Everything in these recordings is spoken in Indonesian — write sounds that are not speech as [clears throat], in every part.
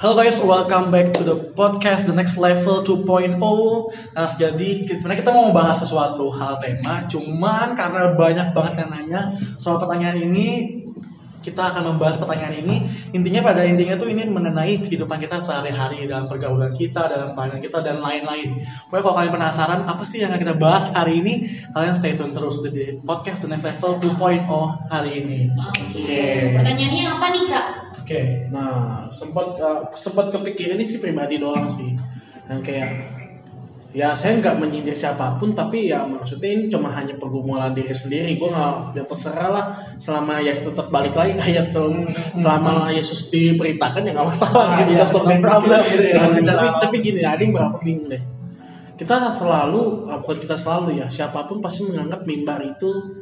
Halo guys, welcome back to the podcast The Next Level 2.0. Nah, jadi sebenarnya kita mau membahas sesuatu hal tema, cuman karena banyak banget yang nanya soal pertanyaan ini, kita akan membahas pertanyaan ini. Intinya pada intinya tuh ini mengenai kehidupan kita sehari-hari dalam pergaulan kita, dalam pelayanan kita dan lain-lain. Pokoknya kalau kalian penasaran apa sih yang akan kita bahas hari ini, kalian stay tune terus di podcast The Next Level 2.0 hari ini. Oke. Pertanyaannya apa nih kak? Oke. Nah, sempat uh, sempat kepikir ini sih pribadi doang sih. Yang kayak ya saya nggak menyindir siapa pun tapi ya maksudnya ini cuma hanya pergumulan diri sendiri. Gue nggak ya terserah lah. Selama ya tetap balik lagi kayak sel- selama Yesus diberitakan ya nggak masalah. Ah, gitu. iya, tetap no problem gitu ya. Tapi apa. tapi gini ada yang berapa bingung deh. Kita selalu bukan kita selalu ya siapa pun pasti menganggap mimbar itu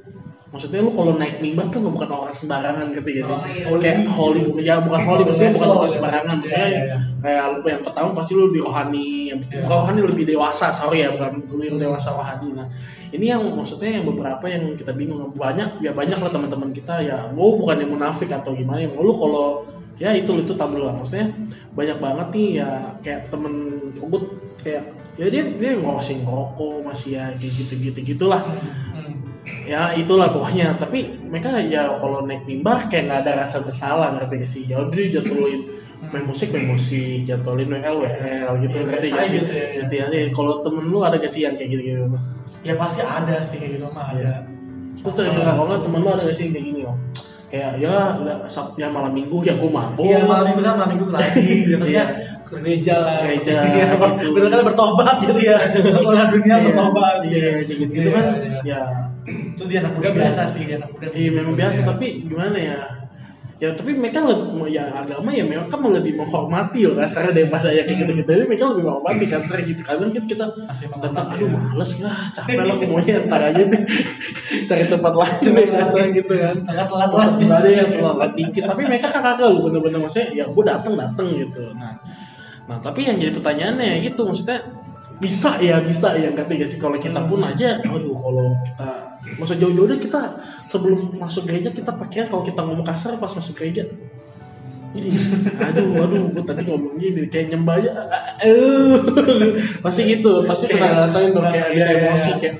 maksudnya lu kalau naik mimbar kan bukan orang sembarangan gitu gitu Oh, iya. kayak holy ya bukan holy maksudnya bukan orang sembarangan Iya, maksudnya iya, iya. kayak lu yang pertama pasti lu lebih rohani yang Iya. bukan rohani lebih dewasa sorry ya bukan lebih dewasa rohani nah ini yang maksudnya yang beberapa yang kita bingung banyak ya banyak lah teman-teman kita ya lu bukan yang munafik atau gimana yang lu kalau ya itu itu tabel lah maksudnya banyak banget nih ya kayak temen gue kayak ya dia dia masih ngerokok masih ya kayak gitu gitu gitulah ya itulah pokoknya. Tapi mereka ya kalau naik mimbar kayak nggak ada rasa bersalah ngerti gak sih? Ya udah jatuhin. Main musik main musik. Jatuhin WL WL gitu Ya, ngerti gak sih? gitu ya, ya. sih? Kalau temen lu ada gak sih yang kayak gitu gitu Ya pasti ada sih kayak gitu mah ada. terus dari nggak kalau nggak temen lu ada gak sih yang kayak gini om? Kayak ya sabtunya malam minggu ya gue mabuk. Iya malam minggu sama malam minggu lagi. [laughs] Biasanya Iya. Ke gereja lah. Gereja, [laughs] Iya, gitu. Biasanya kan bertobat gitu ya. [laughs] Setelah dunia Iya, bertobat. iya gitu gitu kan iya. ya Itu dia anak muda biasa sih, dia anak muda. Iya memang biasa Iya. tapi gimana ya? Ya tapi mereka lebih ya agama ya memang kan lebih menghormati ya kasarnya daripada ya kayak gitu-gitu. Jadi mereka lebih menghormati kasarnya gitu. Kadang kan kita Masih datang aduh ya. males lah capek lah semuanya ntar aja deh [laughs] cari tempat lain deh kasarnya gitu kan. Telat-telat Tetap nggak ada yang telat dikit tapi mereka kakak lu bener-bener maksudnya ya gue datang datang gitu. Nah nah tapi yang jadi pertanyaannya ya gitu maksudnya bisa ya bisa ya ngerti gak sih? Kalau kita pun aja aduh kalau kita masa jauh-jauh deh kita sebelum masuk gereja kita pakaian kalau kita ngomong kasar pas masuk gereja. Jadi aduh aduh gue tadi ngomong gini kayak nyembah aja eh pasti gitu pasti Kayak- pernah ngerasain tuh kayak bisa Iya, iya, emosi iya.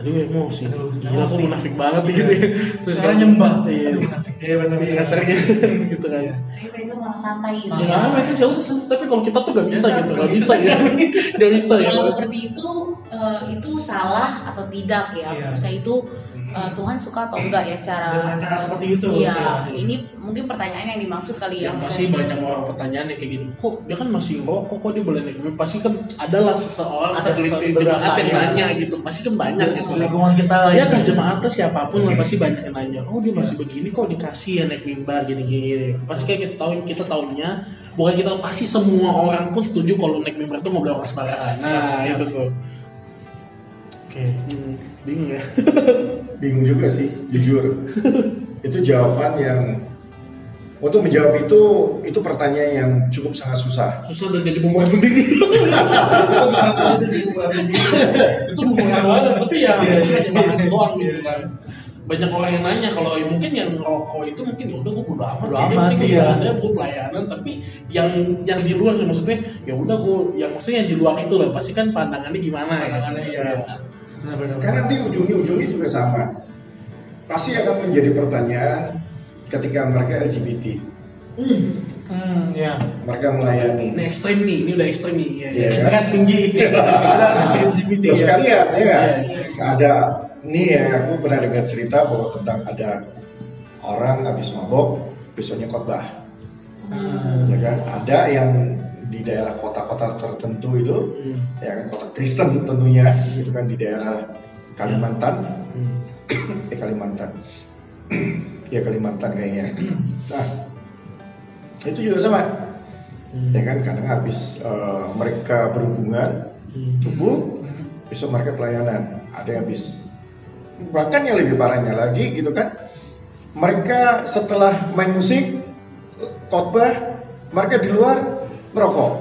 Kayak aduh emosi Aduh, gila kok munafik banget gitu ya terus Sekarang nyembah. iya munafik. Iya benar. Iya, kasarnya [laughs] gitu kan Tapi mereka malah santai gitu. ya mereka sih udah santai, tapi kalau kita tuh gak bisa gitu gak bisa ya [laughs] gak bisa ya Kalau seperti itu eh, itu salah atau tidak ya? Iya. Misalnya itu eh, Tuhan suka atau enggak ya secara Dengan cara seperti itu. Iya, ini mungkin pertanyaan yang dimaksud kali ya. yang pasti banyak orang pertanyaan yang kayak gitu kok dia kan masih rokok kok dia boleh naik mobil pasti kan adalah seseorang Ada beberapa jemaat yang yang- nanya gitu pasti kan banyak gitu Di lingkungan kita lah. ya gitu. kan jemaatnya siapa pun lah pasti banyak yang nanya oh dia masih begini kok dikasih ya naik mimbar gini gini pasti kayak kita tahu kita tahunya bukan kita pasti semua orang pun setuju kalau naik mimbar itu boleh orang sembarangan nah Iya. itu tuh Oke. hmm, bingung ya [laughs] bingung juga sih jujur [laughs] itu jawaban yang untuk menjawab itu itu pertanyaan yang cukup sangat susah susah dan jadi pembuat sendiri [laughs] itu bukan banget tapi ya hanya bahas doang Iya. gitu kan banyak orang yang nanya kalau ya mungkin yang rokok itu mungkin ya udah gue bodo amat Bodo Ini amat, iya. ada gue pelayanan tapi yang yang di luar maksudnya ya udah gue yang maksudnya yang di luar itu lah pasti kan pandangannya gimana Pandangannya, gitu. iya. Karena nanti ujungnya ujungnya juga sama pasti akan menjadi pertanyaan ketika mereka LGBT Hmm, Hmm, ya. mereka melayani ini ekstrim nih ini udah ekstrim nih ya, Iya. ya. Kan tinggi. Ada LGBT Terus ya. sekalian ya kan? Iya. ada nih ya aku pernah dengar cerita bahwa tentang ada orang habis mabok besoknya khotbah Hmm. ya kan ada yang di daerah kota-kota tertentu itu Hmm, ya kan kota Kristen tentunya gitu kan di daerah Kalimantan. Hmm. eh Kalimantan. [clears throat] Ya Kalimantan kayaknya. [clears throat] Nah itu juga sama. Hmm. ya kan kadang habis eh, mereka berhubungan Hmm. tubuh besok mereka pelayanan. Ada yang habis. Bahkan yang lebih parahnya lagi gitu kan mereka setelah main musik khotbah mereka di luar merokok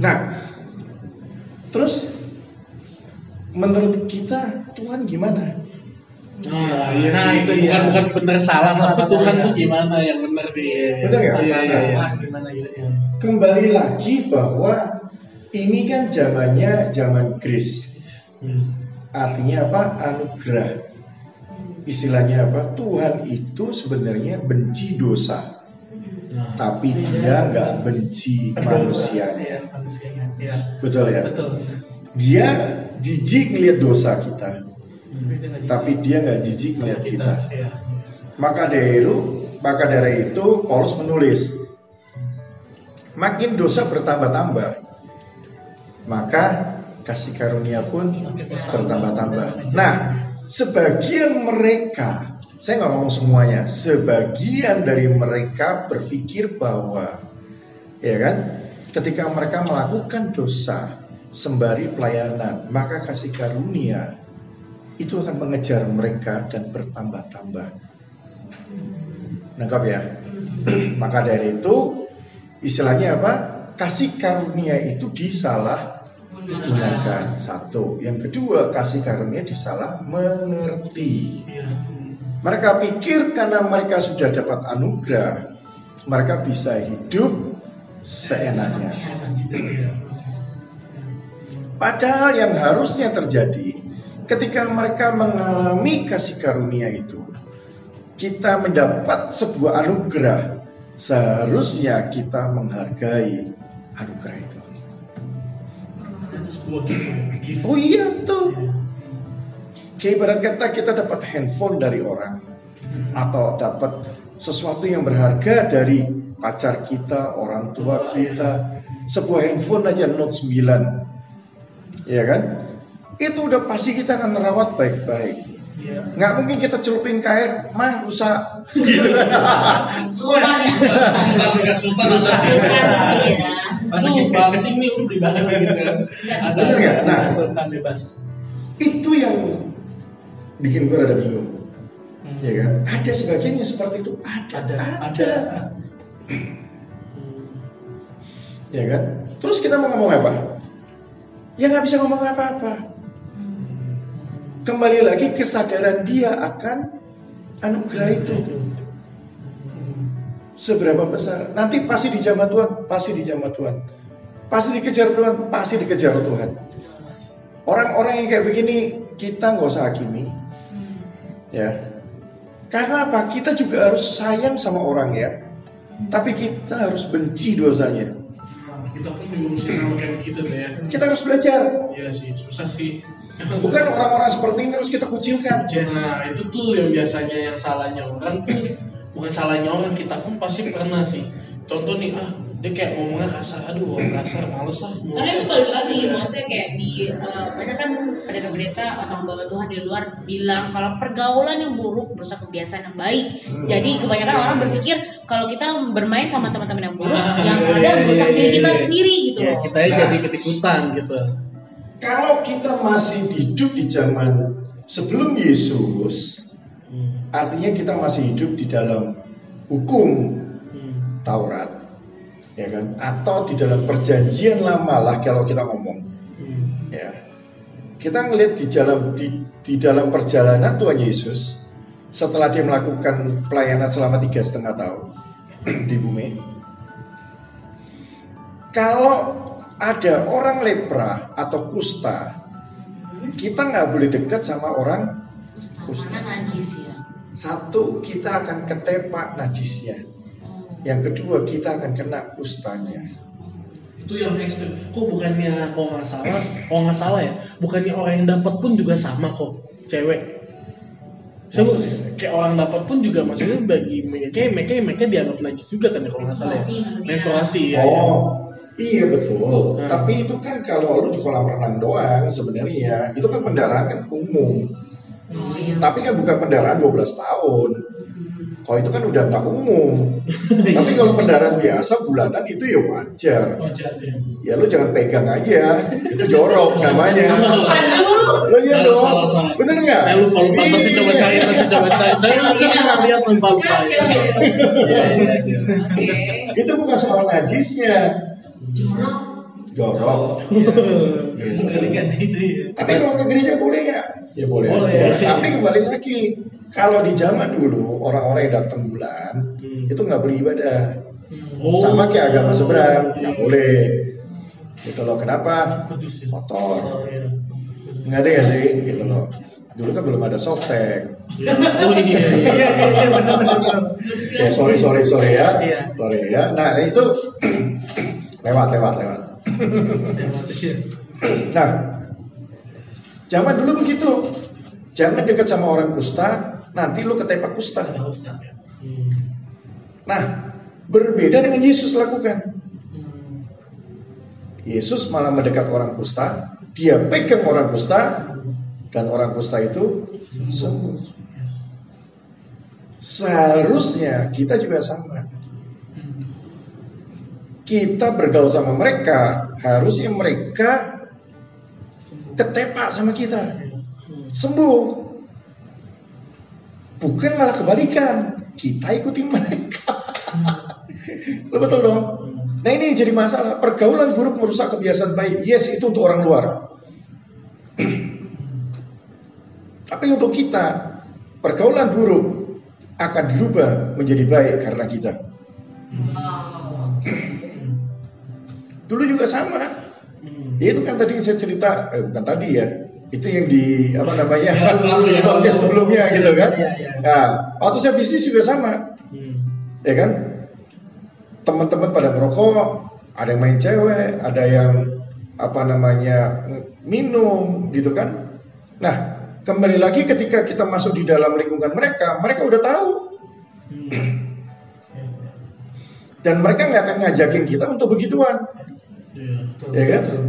nah terus menurut kita Tuhan gimana Nah, iya Nah, sih. itu bukan dia. bukan benar salah, Salah tapi tata Tuhan ya. tuh gimana yang benar sih. Betul nggak? Iya, iya, iya. Gimana gitu ya. Kembali lagi bahwa ini kan zamannya zaman grace. Hmm. Artinya apa? Anugerah. Istilahnya apa? Tuhan itu sebenarnya benci dosa, Nah, tapi dia nggak benci manusianya. Manusianya. Iya. Betul ya? Betul. Dia jijik ngeliat dosa kita, Tapi dia nggak tapi dia nggak jijik ngeliat kita. Iya. Maka dari itu, maka dari itu Paulus menulis, makin dosa bertambah-tambah, maka kasih karunia pun bertambah-tambah. Nah, sebagian mereka, saya nggak ngomong semuanya, sebagian dari mereka berpikir bahwa, ya kan, ketika mereka melakukan dosa sembari pelayanan, maka kasih karunia itu akan mengejar mereka dan bertambah-tambah. Nangkap ya? [clears throat] Maka dari itu istilahnya apa? Kasih karunia itu disalah gunakan satu. Yang kedua, kasih karunia disalah mengerti. Mereka pikir karena mereka sudah dapat anugerah, mereka bisa hidup seenaknya. Padahal yang harusnya terjadi ketika mereka mengalami kasih karunia itu, kita mendapat sebuah anugerah. Seharusnya kita menghargai anugerah itu. Oh iya tuh. Kayak ibarat kata kita dapat handphone dari orang atau dapat sesuatu yang berharga dari pacar kita, orang tua kita. Sebuah handphone aja Note 9. Ya kan? Itu udah pasti kita akan merawat baik-baik. Iya. Nggak mungkin kita celupin ke air, mah rusak. Iya. Masa Tuh, gitu? banting nih udah gitu kan. Ada. Nah, Sultan bebas. itu yang bikin gue rada bingung. Hmm. Ya kan? Ada sebagian yang seperti itu. Ada, Ada, ada. ada. Ya kan? Terus kita mau ngomong apa? Ya nggak bisa ngomong apa-apa. Kembali lagi kesadaran dia akan anugerah itu. Seberapa besar? Nanti pasti dijamah Tuhan, pasti dijamah Tuhan. Pasti dikejar Tuhan, pasti dikejar Tuhan. Orang-orang yang kayak begini kita nggak usah hakimi, ya. Karena apa? Kita juga harus sayang sama orang ya. Tapi kita harus benci dosanya. Nah, kita pun juga mesti sama kayak begitu tuh ya. Kita harus belajar. Iya sih, susah sih. Bukan orang-orang seperti ini harus kita kucilkan. Nah, itu tuh yang biasanya yang salahnya orang tuh bukan salahnya orang kita pun pasti pernah sih. Contoh nih, ah dia kayak ngomongnya kasar, aduh orang kasar, males ah. mau- Karena itu balik lagi, maksudnya kayak di eh, banyak kan pendeta-pendeta atau hamba Tuhan di luar bilang kalau pergaulan yang buruk berusaha kebiasaan yang baik. Hmm. Jadi kebanyakan orang berpikir kalau kita bermain sama teman-teman yang buruk, Ah, yang iya, ada iya, merusak iya, diri kita sendiri gitu Ya, loh. kita aja Nah. jadi ketikutan gitu. Kalau kita masih hidup di zaman sebelum Yesus, Hmm. artinya kita masih hidup di dalam hukum Hmm. Taurat, ya kan? Atau di dalam perjanjian lama lah kalau kita ngomong, Hmm. ya. Kita ngelihat di dalam di, di dalam perjalanan Tuhan Yesus setelah dia melakukan pelayanan selama tiga setengah tahun [clears throat] di bumi. Kalau ada orang lepra atau kusta, kita nggak boleh dekat sama orang kusta. Karena najis ya. Satu, kita akan ketepak najisnya. Yang kedua, kita akan kena kustanya. Itu yang ekstrim. Kok bukannya kok nggak salah, kok nggak salah ya? Bukannya orang yang dapat pun juga sama kok, cewek. Saya Maksudnya? kayak orang dapat pun juga maksudnya bagi mereka mereka mereka dianggap najis juga kan ya kalau nggak salah. ya? Menstruasi ya. Oh, iya betul. Hmm. Tapi itu kan kalau lu di kolam renang doang sebenarnya, itu kan pendarahan kan umum. Oh iya. Tapi kan bukan pendarahan 12 tahun. Kalau itu kan udah nggak umum. [laughs] Tapi kalau pendarahan biasa bulanan itu ya wajar. Wajar ya. Ya lu jangan pegang aja, itu jorok namanya. [laughs] Aduh. Lo iya Salah, dong, salah, salah. bener nggak? Saya lupa lupa pasti coba Iya. cari pasti coba cari. Saya saya pernah lihat lupa lupa ya. Ya. Iya, iya, iya. Oke. Itu bukan soal najisnya, Jorok. jorok. Iya. Gitu. Itu ya. Tapi kalau ke gereja boleh nggak? Ya boleh, Boleh. aja. Tapi kembali lagi, kalau di zaman dulu orang-orang yang datang bulan Hmm. itu nggak boleh ibadah. Oh. Sama kayak agama seberang, nggak boleh. Gitu loh. Kenapa? Ya. Kotor. Oh, iya. Ngerti gak sih? Gitu loh. Dulu kan belum ada softtek. Oh iya iya. Iya iya iya. Ya sorry sorry sorry ya. Iya. Sorry ya. Nah itu [clears throat] lewat lewat lewat. Iya. Nah, zaman dulu begitu. Jangan dekat sama orang kusta, nanti lu ketepak kusta. Ya. Hmm. Nah, berbeda dengan Yesus lakukan. Hmm. Yesus malah mendekat orang kusta, dia pegang orang kusta, dan orang kusta itu sembuh. Seharusnya kita juga sama. Hmm. Kita bergaul sama mereka, harusnya mereka ketepak sama kita, sembuh. Bukan malah kebalikan, kita ikutin mereka. Lo betul dong? Nah ini jadi masalah. Pergaulan buruk merusak kebiasaan baik. Yes, itu untuk orang luar. Tapi untuk kita, pergaulan buruk akan dirubah menjadi baik karena kita. Dulu juga sama. Ya, itu kan tadi saya cerita, eh, bukan tadi ya. Itu yang di apa namanya? Ya. [laughs] sebelumnya gitu kan. Iya, iya. Nah, waktu saya bisnis juga sama. Hmm. ya kan teman-teman pada ngerokok ada yang main cewek ada yang apa namanya minum gitu kan nah kembali lagi ketika kita masuk di dalam lingkungan mereka mereka udah tahu Hmm. dan mereka nggak akan ngajakin kita untuk begituan Iya. Betul, Ya kan? betul.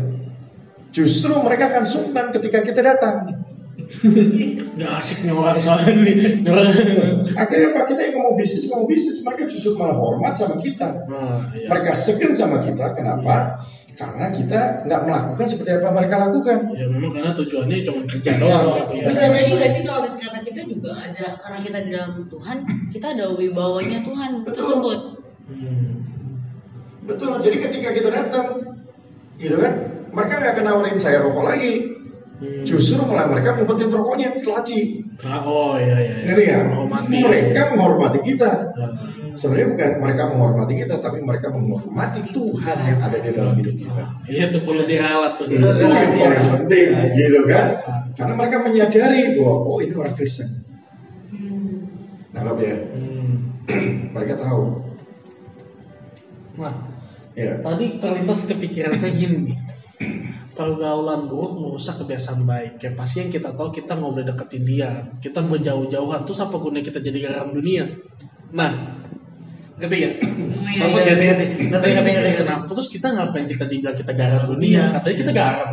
Justru mereka akan sungkan ketika kita datang [laughs] Gak asik nih orang soalnya nih. [laughs] Akhirnya pak kita yang mau bisnis mau bisnis mereka justru malah hormat sama kita Nah, iya. mereka segen sama kita kenapa karena kita nggak melakukan seperti apa mereka lakukan Ya memang karena tujuannya cuma kerja doang gitu ya. Bisa jadi gak sih kalau karena kita juga ada karena kita di dalam Tuhan, kita ada wibawanya Tuhan Betul. tersebut. Hmm. Betul, jadi ketika kita datang, gitu kan, mereka nggak akan nawarin saya rokok lagi. Hmm. Justru malah mereka ngumpetin rokoknya telaci. Ah, Oh iya iya. iya. Ngerti ya? Menghormati. Mereka menghormati kita. Nah, Sebenarnya bukan mereka menghormati kita, tapi mereka menghormati Tuhan yang ada di dalam hidup kita. Iya tuh perlu dirawat tuh. Itu yang paling penting, gitu kan? Karena mereka menyadari bahwa oh ini orang Kristen. Hmm. Nangkap ya? Hmm. [clears throat] Mereka tahu. Nah, Ya. Tadi terlintas kepikiran saya gini. Pergaulan buruk merusak kebiasaan baik. Kayak pasti yang kita tahu kita nggak boleh deketin dia. Kita berjauh-jauhan. Terus apa gunanya kita jadi garam dunia? Nah, ngerti gak? Iya, Ngerti iya. gak sih? Ngerti, ngerti, ngerti. Kenapa? Terus kita ngapain kita dibilang kita garam dunia? Katanya kita garam.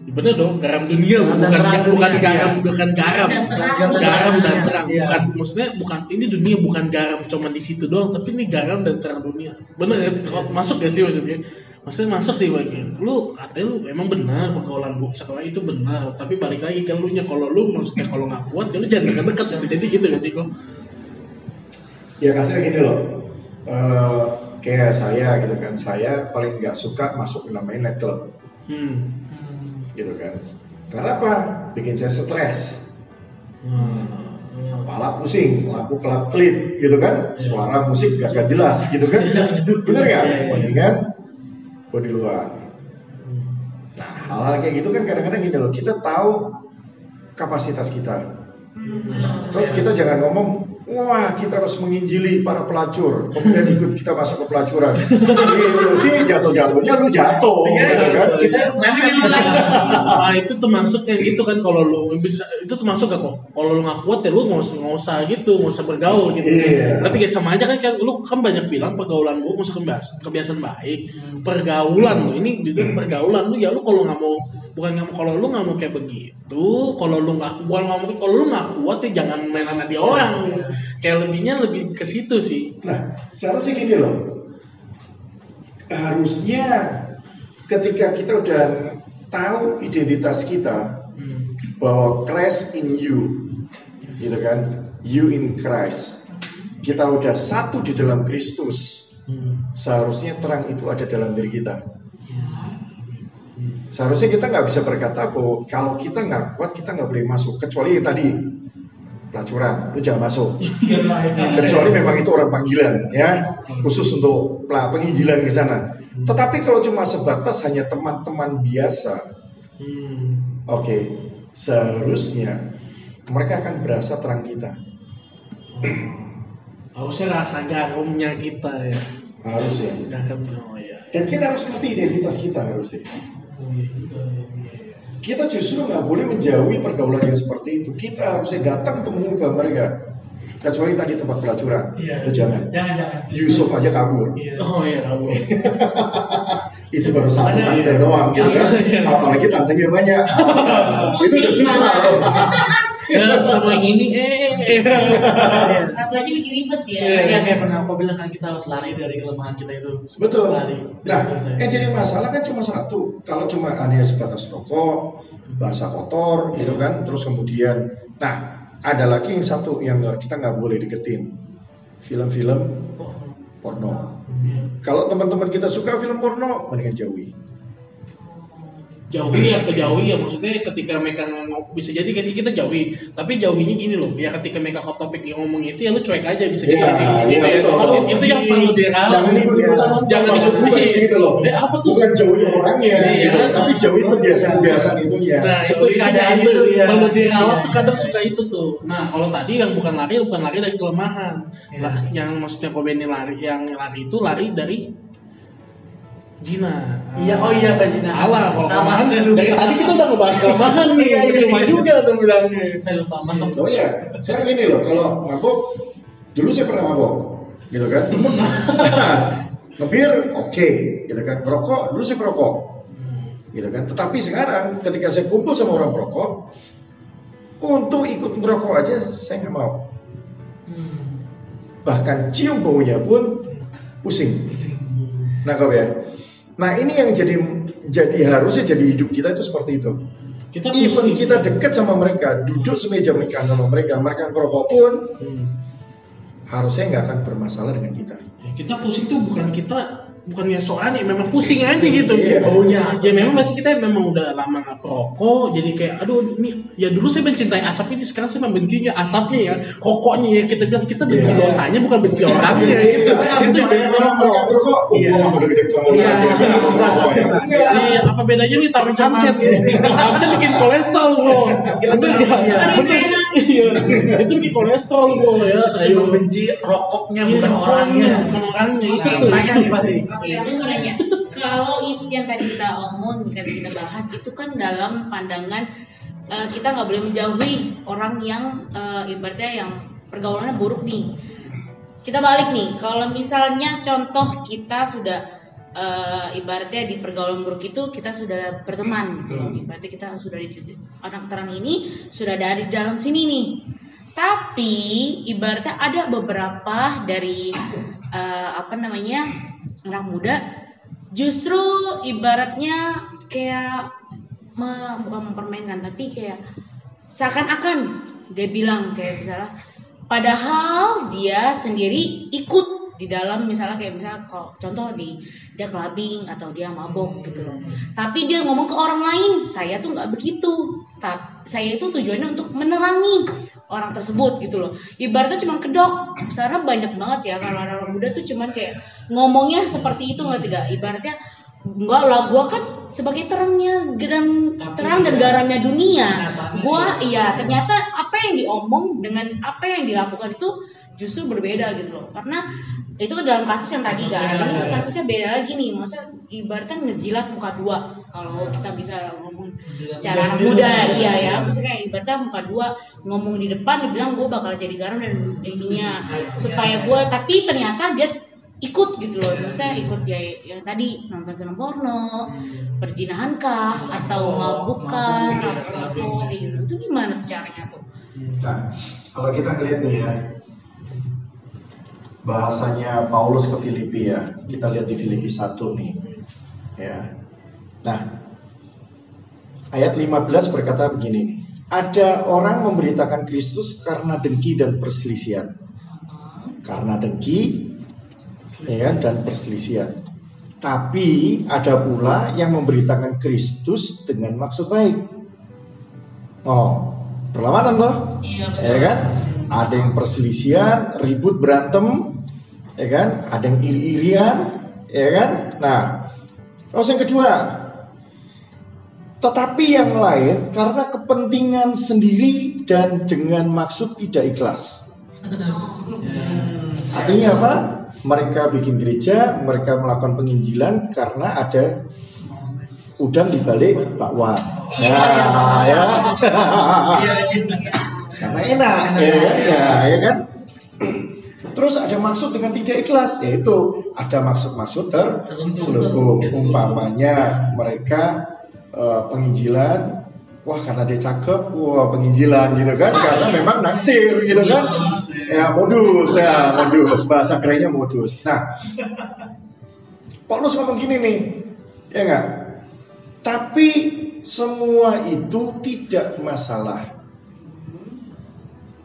Ya bener dong, garam dunia bukan bukan dunia, garam, iya. bukan garam. Dan terang. Garam dan terang. Iya. Bukan maksudnya bukan ini dunia bukan garam cuma di situ doang, tapi ini garam dan terang dunia. Bener ya? Masuk gak sih maksudnya? Maksudnya masuk sih bagi lu katanya lu emang benar pergaulan bu sekolah itu benar tapi balik lagi ke lu nya kalau lu maksudnya kalau nggak kuat ya lu jangan dekat-dekat gitu jadi gitu gak sih kok Ya kasarnya gini loh, Eh, kayak saya gitu kan, saya paling nggak suka masuk ke namanya night club, hmm. hmm. gitu kan. Karena apa? Bikin saya stres, Hmm. kepala pusing, lampu kelap kelip, gitu kan. Suara musik gak, gak jelas, gitu kan. Bener nggak? Iya, iya, iya. Mendingan gue di luar. Nah hal kayak gitu kan kadang-kadang gini loh, kita tahu kapasitas kita. Terus kita jangan ngomong, wah kita harus menginjili para pelacur, kemudian ikut kita masuk ke pelacuran. Itu sih jatuh-jatuhnya lu jatuh, gitu kan? Kita nah itu termasuk kayak gitu kan kalau lu bisa itu termasuk gak kok? Kalau lu nggak kuat ya lu nggak usah nggak usah gitu nggak usah bergaul gitu. Iya. tapi kayak sama aja kan kan lu kan banyak bilang pergaulan lu usah kebiasaan kebiasaan baik. Pergaulan lu ini juga pergaulan lu ya lu kalau nggak mau bukan nggak mau kalau lu nggak mau kayak begitu kalau lu nggak bukan nggak mau kalau lu nggak kuat ya jangan main sama dia orang kayak lebihnya lebih ke situ sih Nah, seharusnya gini loh. Harusnya ketika kita udah tahu identitas kita Hmm. bahwa Christ in you, gitu kan? You in Christ. Kita udah satu di dalam Kristus. Hmm. Seharusnya terang itu ada dalam diri kita. Seharusnya kita nggak bisa berkata bahwa kalau kita nggak kuat kita nggak boleh masuk kecuali yang tadi pelacuran, lu jangan masuk. Kecuali memang itu orang panggilan ya, khusus untuk penginjilan ke sana. Tetapi kalau cuma sebatas hanya teman-teman biasa, Hmm. oke, seharusnya mereka akan berasa terang kita. Harusnya rasa garumnya kita ya. Harus ya. Oh ya. Dan kita harus ngerti identitas kita harusnya. Kita justru nggak boleh menjauhi pergaulan yang seperti itu. Kita harusnya datang untuk mengubah mereka. Kecuali tadi tempat pelacuran, Iya. Jangan. Jangan jangan. Yusuf aja kabur. Iya. Oh iya, kamu. [laughs] Itu baru satu Ada, tante iya. doang, gitu kan? Iya. Apalagi tantenya banyak. [laughs] itu udah susah. Ya, sama yang ini eh. Iya. Satu aja bikin ribet ya. Iya, iya, kayak pernah aku bilang kan kita harus lari dari kelemahan kita itu. Betul. Lari. Nah, yang jadi masalah kan cuma satu. Kalau cuma hanya sebatas rokok, bahasa kotor, gitu kan. Terus kemudian, nah ada lagi yang satu yang kita nggak boleh deketin, film-film porno. Kalau teman-teman kita suka film porno, mendingan jauhi. Jauhi atau jauhi ya maksudnya ketika mereka ngomong bisa jadi kita jauhi tapi jauhinya gini loh ya ketika mereka ke topik yang ngomong itu ya lu cuek aja bisa jadi Iya, sih iya, gitu ya betul. itu yang perlu dirawat Jangan ikut-ikutan nonton, jangan ikut gue gitu loh. eh apa tuh Bukan jauhi orangnya, Iya. gitu. tapi jauhi kebiasaan-kebiasaan itunya. Nah itu Jauhi itu keadaan itu, itu, ya. perlu dirawat Iya. tuh kadang suka itu tuh. Nah kalau tadi yang bukan lari bukan lari dari kelemahan. Lah, yang maksudnya Kobe ini lari yang lari itu lari dari Jina. Iya, oh iya, Pak Jina. Salah kalau kelemahan. Dari tadi kita udah ngebahas kelemahan nih. Iya, iya, Cuma iya. juga tuh bilangnya. Saya lupa mantap. Oh iya, sekarang gini loh, kalau mabok, dulu saya pernah mabok, gitu kan? [laughs] Ngebir, oke, gitu kan? Perokok, dulu saya perokok, gitu kan? Tetapi sekarang, ketika saya kumpul sama orang perokok, untuk ikut merokok aja saya nggak mau. Hmm. Bahkan cium baunya pun pusing. Nah, kau ya. Nah, ini yang jadi jadi harusnya jadi hidup kita itu seperti itu. Kita Even pusing. kita dekat sama mereka, duduk semeja makan sama mereka, mereka ngerokok pun Hmm. harusnya nggak akan bermasalah dengan kita. Ya, kita pusing tuh bukan kita bukannya so aneh, memang pusing aja gitu. Iya, baunya. Ya memang masih kita memang udah lama nggak perokok, jadi kayak aduh ini ya dulu saya mencintai asap ini, sekarang saya membencinya asapnya ya, rokoknya ya kita bilang kita benci Iya. dosanya bukan benci orangnya gitu. Itu Kayak orang Iya. Iya. orang, dia nggak ngerokok ya. Iya, apa bedanya nih taruh samcet? Samcet bikin kolesterol. Kita Itu ya, iya. Iya, itu bikin kolesterol bro ya. Cuma benci rokoknya Iya, bukan orangnya. bukan orangnya itu Nah, tuh. makanya nih pasti. Oke, aku mau nanya. Kalau itu yang tadi kita omong, yang kita bahas itu kan dalam pandangan eh, kita nggak boleh menjauhi orang yang eh, ibaratnya yang pergaulannya buruk nih. Kita balik nih, kalau misalnya contoh kita sudah eh, ibaratnya di pergaulan buruk itu kita sudah berteman gitu loh. Ibaratnya kita sudah di anak terang ini sudah ada di dalam sini nih. Tapi ibaratnya ada beberapa dari eh, apa namanya anak muda justru ibaratnya kayak me- bukan mempermainkan tapi kayak seakan-akan dia bilang kayak misalnya padahal dia sendiri ikut di dalam misalnya kayak misalnya kok contoh di dia clubbing atau dia mabok gitu loh. Tapi dia ngomong ke orang lain saya tuh nggak begitu. Ta- saya itu tujuannya untuk menerangi orang tersebut gitu loh. Ibaratnya cuma kedok. Karena banyak banget ya kalau orang muda tuh cuman kayak ngomongnya seperti itu nggak? Tiga ibaratnya enggak lah gua kan sebagai terangnya dan Tapi terang dan iya. garamnya dunia. Kenyataannya gua iya. iya ternyata apa yang diomong dengan apa yang dilakukan itu justru berbeda gitu loh. Karena itu kan dalam kasus yang tadi kan? Ini iya. kasusnya beda lagi nih. Maksudnya ibaratnya ngejilat muka dua kalau kita bisa ngomong secara muda anak muda iya ya. Maksudnya kayak ibaratnya muka dua ngomong di depan dibilang gue bakal jadi garam dan ininya supaya gue tapi ternyata dia ikut gitu loh. Maksudnya ikut ya yang tadi nonton film porno perjinahan kah atau mabukan mabuk, atau gitu. Itu gimana tuh caranya tuh? Nah, kalau kita ngeliat nih ya, bahasanya Paulus ke Filipi ya, kita lihat di Filipi 1 nih. Ya. Nah, ayat 15 berkata begini nih. Ada orang memberitakan Kristus karena dengki dan perselisihan. Karena dengki ya, dan perselisihan. Tapi ada pula yang memberitakan Kristus dengan maksud baik. Oh, perlawanan toh? Iya betul. Ya kan? Ada yang perselisihan, ribut berantem, ya kan? Ada yang iri-irian, ya kan? Nah, terus yang kedua, tetapi yang lain karena kepentingan sendiri dan dengan maksud tidak ikhlas. [laughs] Artinya apa? Mereka bikin gereja, mereka melakukan penginjilan karena ada udang di balik bakwan. Nah, ya. [laughs] Iya. Karena enak, ya, kan? ya, ya kan? Terus ada maksud dengan tidak ikhlas, yaitu ada maksud-maksud terselubung. Umpamanya mereka eh, penginjilan, wah karena dia cakep, wah penginjilan gitu kan? Karena memang naksir gitu kan? Ya modus, ya modus. Bahasa kerennya modus. Nah, Paulus ngomong gini nih, ya enggak? Tapi semua itu tidak masalah.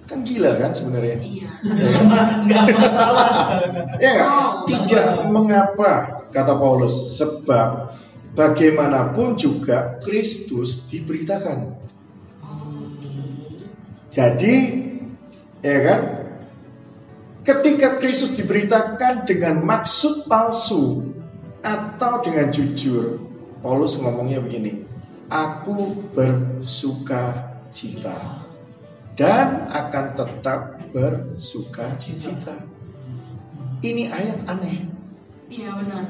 Kan gila kan sebenarnya? Iya. [laughs] Nggak masalah. Ya nggak? Oh, Tidak mengapa kata Paulus sebab bagaimanapun juga Kristus diberitakan. Jadi ya kan? Ketika Kristus diberitakan dengan maksud palsu atau dengan jujur, Paulus ngomongnya begini, aku bersuka cita dan akan tetap bersuka cita. Ini ayat aneh, Iya benar.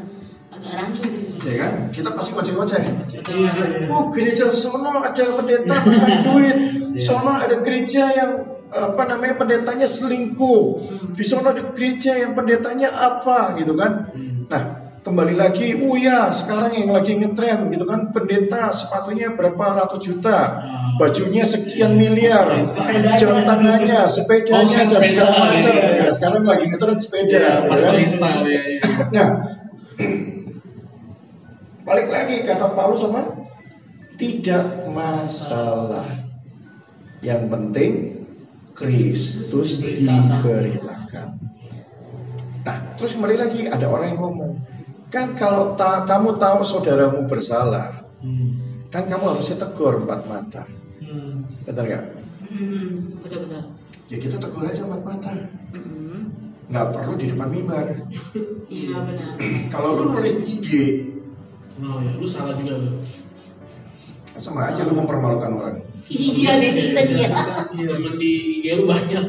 Agak rancu sih sebenarnya. ya kan? Kita pasti ngoceh-ngoceh. Iya, iya. Oh gereja sono ada pendeta duit, sono ada gereja yang apa namanya pendetanya selingkuh, di sono ada gereja yang pendetanya apa gitu kan? Nah kembali lagi, oh ya sekarang yang lagi ngetren gitu kan pendeta sepatunya berapa ratus juta, bajunya sekian miliar, Sepedanya. jam tangannya, sepedanya Oh, dan sepeda, segala macam. iya. Ya, sekarang lagi ngetren sepeda. Ya, ya kan? ya. ya. Nah, [clears throat] balik lagi kata Paulus sama tidak masalah. Yang penting Kristus diberitakan. Nah, terus kembali lagi ada orang yang ngomong, kan kalau ta- kamu tahu saudaramu bersalah, Hmm. kan kamu harusnya tegur empat mata, Hmm. betul nggak? Hmm, betul betul. Ya kita tegur aja empat mata, Hmm, nggak perlu di depan mimbar. Iya benar. Kalau lu nulis IG, Oh ya, lu salah juga lu. sama aja lu mempermalukan orang. Iya deh, bisa dia. Temen di IG lu banyak.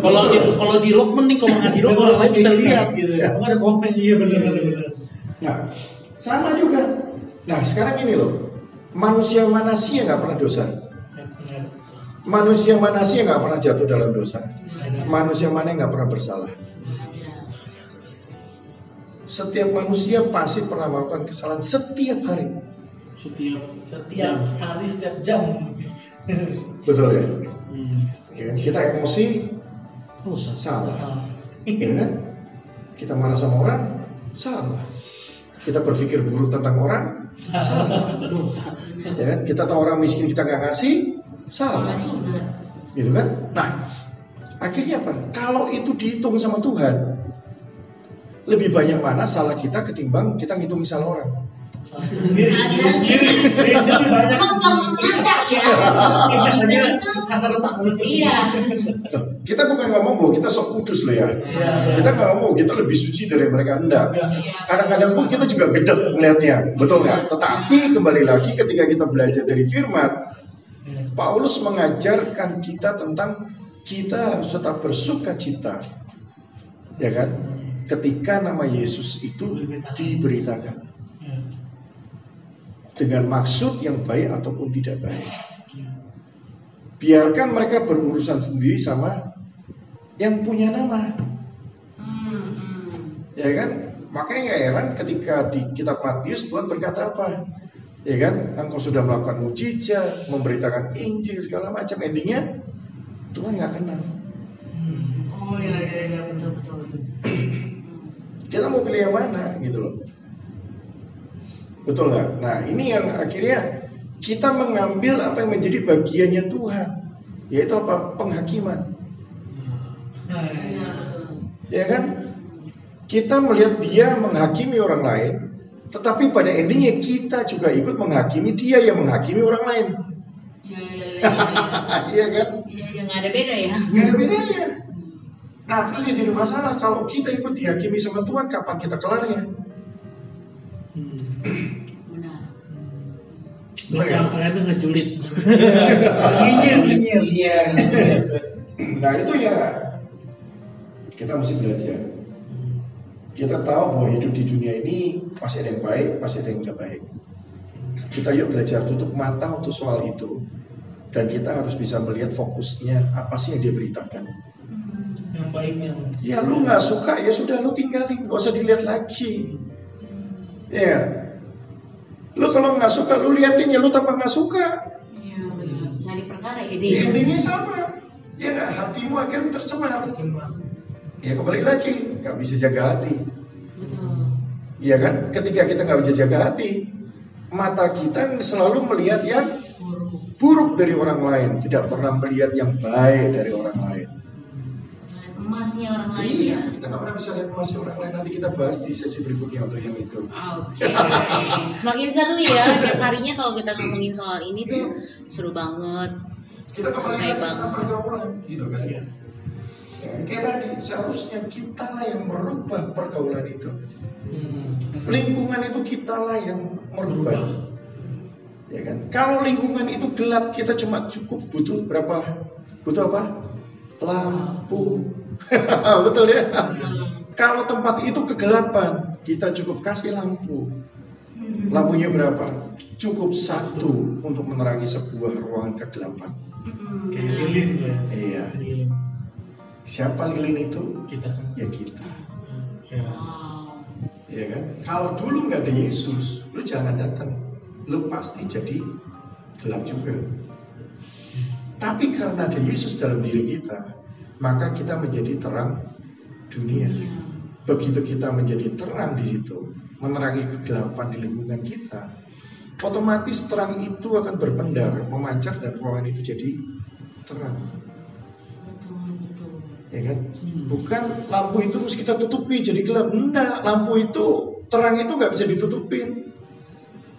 Kalau di kalau di lock mending kalau nggak di lock orang lain bisa lihat gitu ya. Ada komen iya benar benar benar. Nah, sama juga. Nah, sekarang ini loh, manusia mana sih yang nggak pernah dosa? Manusia mana sih yang nggak pernah jatuh dalam dosa? Manusia mana yang nggak pernah bersalah? Ada. Setiap manusia pasti pernah melakukan kesalahan setiap hari. Setiap Setiap hari setiap jam. [laughs] Betul ya? Hmm. Kita emosi Dosa. salah, [laughs] ya kan? Kita marah sama orang salah. Kita berpikir buruk tentang orang salah. [laughs] Dosa. Ya kan? Kita tahu orang miskin kita nggak ngasih Salah gitu kan? Nah, akhirnya apa? Kalau itu dihitung sama Tuhan, lebih banyak mana salah kita ketimbang kita ngitung salah orang. Sendiri. Sendiri. [laughs] Banyak. Kamu ya? [laughs] Biasanya kaca retak. Iya. Kita bukan ngomong bahwa kita sok kudus loh ya. Iya. Kita nggak ngomong kita lebih suci dari mereka enggak. Iya. Kadang-kadang pun kita juga gedek melihatnya, betul nggak? Tetapi kembali lagi ketika kita belajar dari Firman, Paulus mengajarkan kita tentang kita harus tetap bersuka cita, ya kan? Ketika nama Yesus itu diberitakan Iya. Dengan maksud yang baik ataupun tidak baik. Biarkan mereka berurusan sendiri sama yang punya nama, ya kan? Makanya nggak heran ketika di kitab Matius Tuhan berkata apa? Ya kan? Engkau sudah melakukan mujizat, memberitakan Injil segala macam. Endingnya Tuhan nggak kenal. Oh iya iya iya betul betul. Kita mau pilih yang mana gitu loh. Betul nggak? Nah ini yang akhirnya kita mengambil apa yang menjadi bagiannya Tuhan, yaitu apa? Penghakiman. Iya betul. Ya kan? Kita melihat dia menghakimi orang lain, Tetapi pada endingnya kita juga ikut menghakimi dia yang menghakimi orang lain. Ya, ya, ya, ya. Iya kan? Ya, ya, nggak ada beda ya. Nggak ada bedanya. Nah terus yang jadi masalah kalau kita ikut dihakimi sama Tuhan kapan kita kelarnya? Hmm. Bahasa kerennya ngejulit. Nyinyir, [laughs] nyinyir. Iya. Nah itu ya kita mesti belajar. Kita tahu bahwa hidup di dunia ini pasti ada yang baik, pasti ada yang nggak baik. Kita yuk belajar tutup mata untuk soal itu. Dan kita harus bisa melihat fokusnya apa sih yang dia beritakan. Yang baiknya. Ya lu nggak suka ya sudah lu tinggalin, nggak usah dilihat lagi. Ya. Lu kalau nggak suka lu liatin ya lu tanpa nggak suka. Iya benar. Cari perkara jadi. Ya, intinya sama. Ya nggak hatimu akan tercemar. Cuma Ya kembali lagi nggak bisa jaga hati. Betul. Iya kan? Ketika kita nggak bisa jaga hati, mata kita selalu melihat yang buruk dari orang lain, tidak pernah melihat yang baik dari orang lain. Emasnya orang lain Iya, ya. Kita nggak pernah bisa lihat emas orang lain. Nanti kita bahas di sesi berikutnya untuk yang itu. Oke. Semakin seru ya. Tiap harinya kalau kita ngomongin soal ini tuh seru banget. Kita kembali lagi pergaulan, gitu kan? Ya. Ya, kayak tadi, seharusnya kita lah yang merubah pergaulan itu. Hmm. Lingkungan itu kita lah yang merubah. Ya kan? Kalau lingkungan itu gelap, kita cuma cukup butuh berapa? Butuh apa? Lampu. [laughs] Betul ya? Kalau tempat itu kegelapan, kita cukup kasih lampu. Lampunya berapa? Cukup satu untuk menerangi sebuah ruangan kegelapan. Kayak lilin ya. Iya. Siapa lilin itu? Kita semua. Ya kita. Ya. Wow. Ya kan? Kalau dulu nggak ada Yesus, lu jangan datang. Lu pasti jadi gelap juga. Tapi karena ada Yesus dalam diri kita, maka kita menjadi terang dunia. Iya. Begitu kita menjadi terang di situ, menerangi kegelapan di lingkungan kita, otomatis terang itu akan berpendar, memancar dan ruangan itu jadi terang. Betul betul. ya kan? Bukan lampu itu terus kita tutupi jadi gelap. Enggak, lampu itu terang itu nggak bisa ditutupin,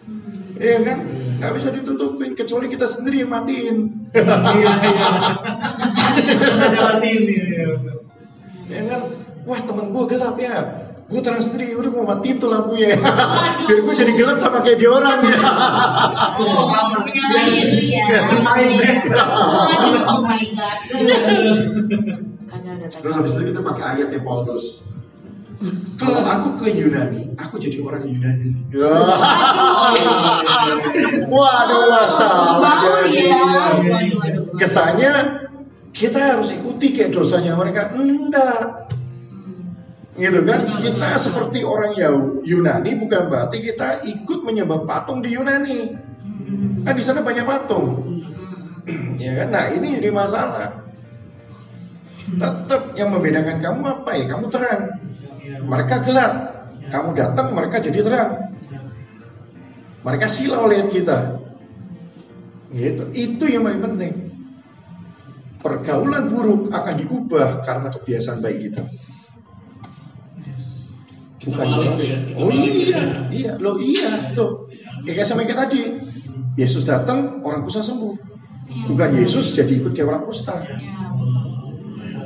Hmm. ya kan? Nggak bisa ditutupin kecuali kita sendiri yang matiin, Iya, iya. [laughs] Jalan ini. ya, ya kan? Wah temen gue gelap ya, gue terang sendiri, udah mau matiin tuh lampunya, biar gue jadi gelap sama kayak dia orang ya. Oh, lu ya. Oh my god. Terus habis itu kita pakai ayatnya Paulus. Kalau aku ke Yunani, aku jadi orang Yunani. Waduh masalah. Ya. Waduh waduh. Kesannya kita harus ikuti kayak dosanya mereka. Enggak. Gitu kan? Kita seperti orang Yunani bukan berarti kita ikut menyembah patung di Yunani. Kan di sana banyak patung. Hmm. Ya kan? Nah, ini jadi masalah. Tetap yang membedakan kamu apa ya? Kamu terang. Mereka gelap. Kamu datang, mereka jadi terang. Mereka silau lihat kita. Gitu. Itu yang paling penting. Pergaulan buruk akan diubah karena kebiasaan baik kita. Kita Bukan dibalik. ya, kita Oh iya, ya. iya, lo iya tuh. Ya kayak sama kayak tadi. Yesus datang, orang kusta sembuh. Bukan Yesus jadi ikut kayak orang kusta. Ya.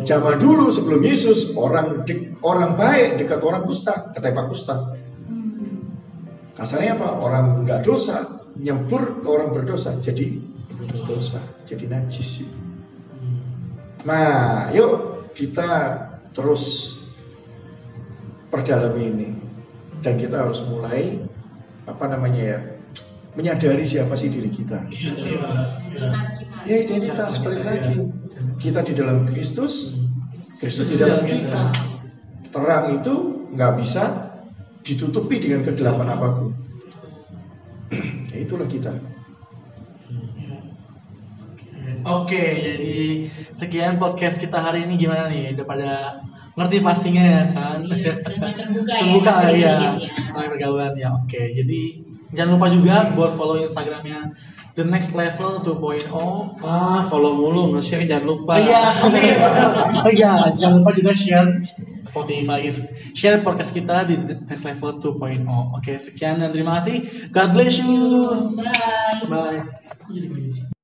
Zaman dulu sebelum Yesus orang dek- orang baik dekat orang kusta, ketembak kusta. Hmm. Kasarnya apa? Orang nggak dosa nyempur ke orang berdosa jadi berdosa, jadi najis. Nah, yuk kita terus perdalami ini dan kita harus mulai apa namanya ya menyadari siapa sih diri kita. Identitas kita. Ya identitas balik lagi. Kita di dalam Kristus, Kristus di dalam kita. Terang itu nggak bisa ditutupi dengan kegelapan apa pun. [clears throat] ya itulah kita. Oke, jadi sekian podcast kita hari ini gimana nih? Udah pada ngerti pastinya ya kan? Iya, mulai [laughs] terbuka ya, Terbuka ya, ya. mulai pergaulan ya. Oke, jadi jangan lupa juga buat follow Instagramnya The Next Level 2.0. Ah, follow mulu, nge-share jangan lupa. Iya. Oh iya, jangan lupa juga share Spotify, share podcast kita di The Next Level 2.0. Oke, sekian dan terima kasih. God bless you. Bye. Bye.